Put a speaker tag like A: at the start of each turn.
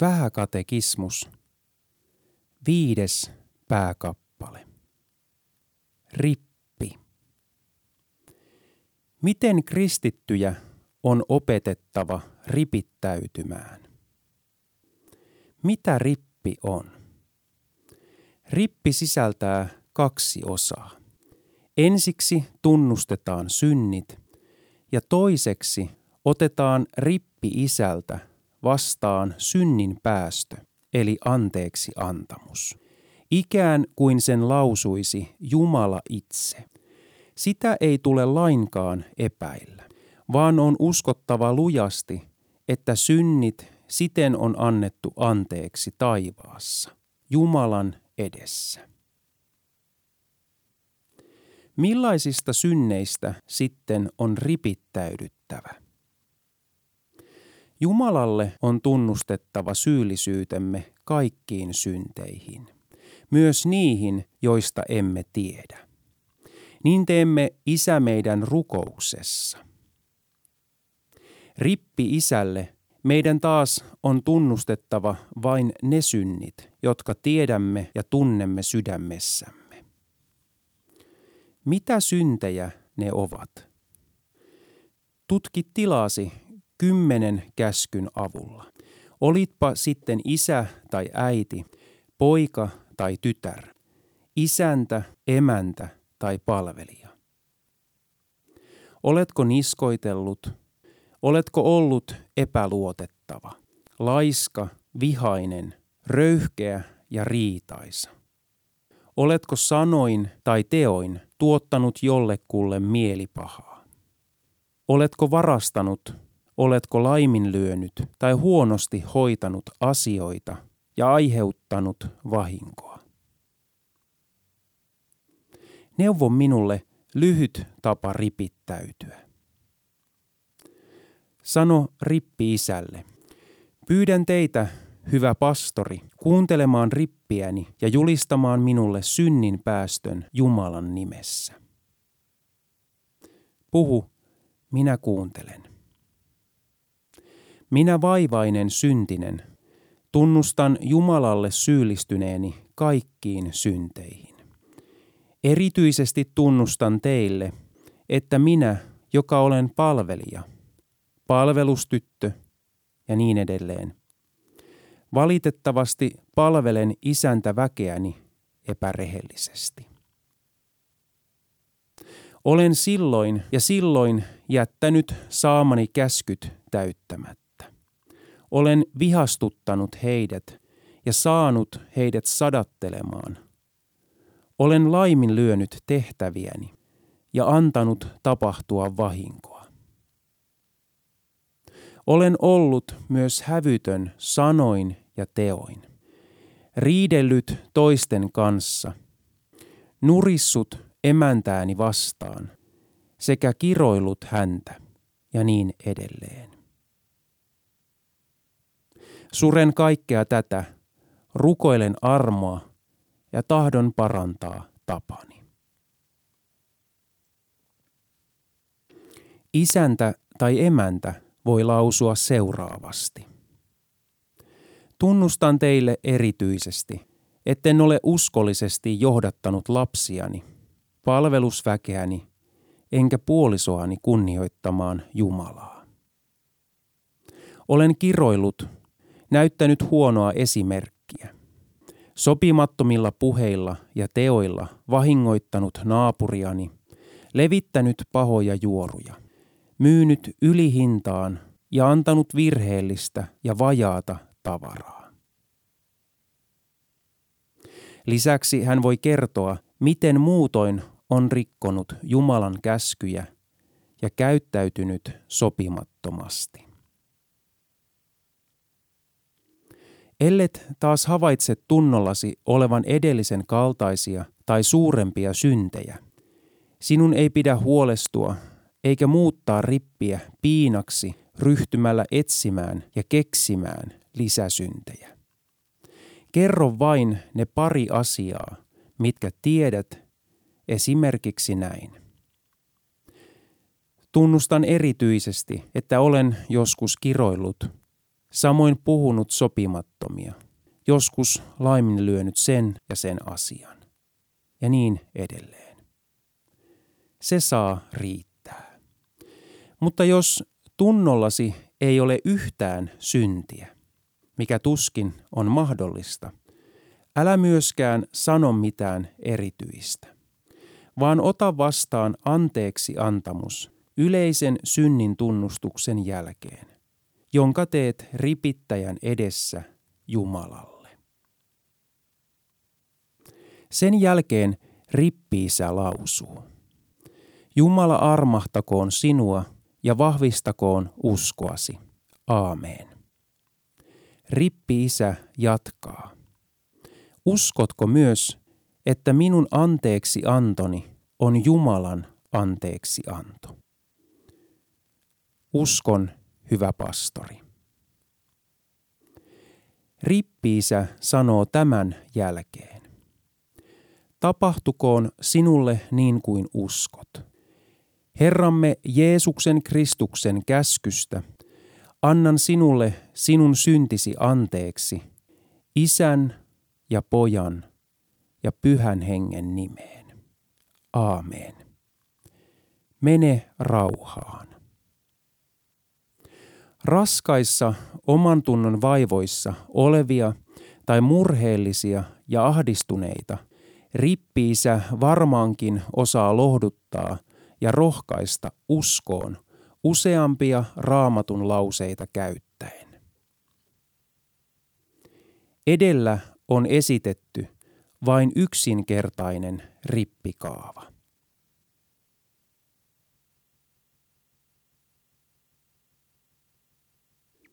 A: Vähäkatekismus. Viides pääkappale. Rippi. Miten kristittyjä on opetettava ripittäytymään? Mitä rippi on? Rippi sisältää kaksi osaa. Ensiksi tunnustetaan synnit ja toiseksi otetaan rippi isältä vastaan synnin päästö, eli anteeksi antamus. Ikään kuin sen lausuisi Jumala itse. Sitä ei tule lainkaan epäillä, vaan on uskottava lujasti, että synnit siten on annettu anteeksi taivaassa, Jumalan edessä. Millaisista synneistä sitten on ripittäydyttävä? Jumalalle on tunnustettava syyllisyytemme kaikkiin synteihin, myös niihin, joista emme tiedä. Niin teemme Isä meidän rukouksessa. Rippi Isälle meidän taas on tunnustettava vain ne synnit, jotka tiedämme ja tunnemme sydämessämme. Mitä syntejä ne ovat? Tutki tilasi kymmenen käskyn avulla. Olitpa sitten isä tai äiti, poika tai tytär, isäntä, emäntä tai palvelija. Oletko niskoitellut, Oletko ollut epäluotettava, laiska, vihainen, röyhkeä ja riitaisa? Oletko sanoin tai teoin tuottanut jollekulle mielipahaa? Oletko varastanut, oletko laiminlyönyt tai huonosti hoitanut asioita ja aiheuttanut vahinkoa? Neuvo minulle lyhyt tapa ripittäytyä. Sano rippi isälle. Pyydän teitä, hyvä pastori, kuuntelemaan rippiäni ja julistamaan minulle synnin päästön Jumalan nimessä. Puhu, minä kuuntelen. Minä vaivainen syntinen, tunnustan Jumalalle syyllistyneeni kaikkiin synteihin. Erityisesti tunnustan teille, että minä, joka olen palvelija – palvelustyttö ja niin edelleen. Valitettavasti palvelen isäntä väkeäni epärehellisesti. Olen silloin ja silloin jättänyt saamani käskyt täyttämättä. Olen vihastuttanut heidät ja saanut heidät sadattelemaan. Olen laiminlyönyt tehtäviäni ja antanut tapahtua vahinkoa. Olen ollut myös hävytön sanoin ja teoin. Riidellyt toisten kanssa. Nurissut emäntääni vastaan sekä kiroillut häntä ja niin edelleen. Suren kaikkea tätä, rukoilen armoa ja tahdon parantaa tapani. Isäntä tai emäntä voi lausua seuraavasti. Tunnustan teille erityisesti, etten ole uskollisesti johdattanut lapsiani, palvelusväkeäni, enkä puolisoani kunnioittamaan Jumalaa. Olen kiroillut, näyttänyt huonoa esimerkkiä, sopimattomilla puheilla ja teoilla vahingoittanut naapuriani, levittänyt pahoja juoruja – myynyt ylihintaan ja antanut virheellistä ja vajaata tavaraa. Lisäksi hän voi kertoa, miten muutoin on rikkonut Jumalan käskyjä ja käyttäytynyt sopimattomasti. Ellet taas havaitse tunnollasi olevan edellisen kaltaisia tai suurempia syntejä, sinun ei pidä huolestua eikä muuttaa rippiä piinaksi ryhtymällä etsimään ja keksimään lisäsyntejä. Kerro vain ne pari asiaa, mitkä tiedät, esimerkiksi näin. Tunnustan erityisesti, että olen joskus kiroillut, samoin puhunut sopimattomia, joskus laiminlyönyt sen ja sen asian, ja niin edelleen. Se saa riittää. Mutta jos tunnollasi ei ole yhtään syntiä, mikä tuskin on mahdollista, älä myöskään sano mitään erityistä, vaan ota vastaan anteeksi antamus yleisen synnin tunnustuksen jälkeen, jonka teet ripittäjän edessä Jumalalle. Sen jälkeen rippiisä lausuu. Jumala armahtakoon sinua ja vahvistakoon uskoasi. Aamen. Rippi-isä jatkaa. Uskotko myös, että minun anteeksi antoni on Jumalan anteeksi anto? Uskon, hyvä pastori. Rippiisä sanoo tämän jälkeen. Tapahtukoon sinulle niin kuin uskot. Herramme Jeesuksen Kristuksen käskystä – Annan sinulle sinun syntisi anteeksi, isän ja pojan ja pyhän hengen nimeen. Aamen. Mene rauhaan. Raskaissa oman tunnon vaivoissa olevia tai murheellisia ja ahdistuneita rippiisä varmaankin osaa lohduttaa ja rohkaista uskoon useampia raamatun lauseita käyttäen. Edellä on esitetty vain yksinkertainen rippikaava.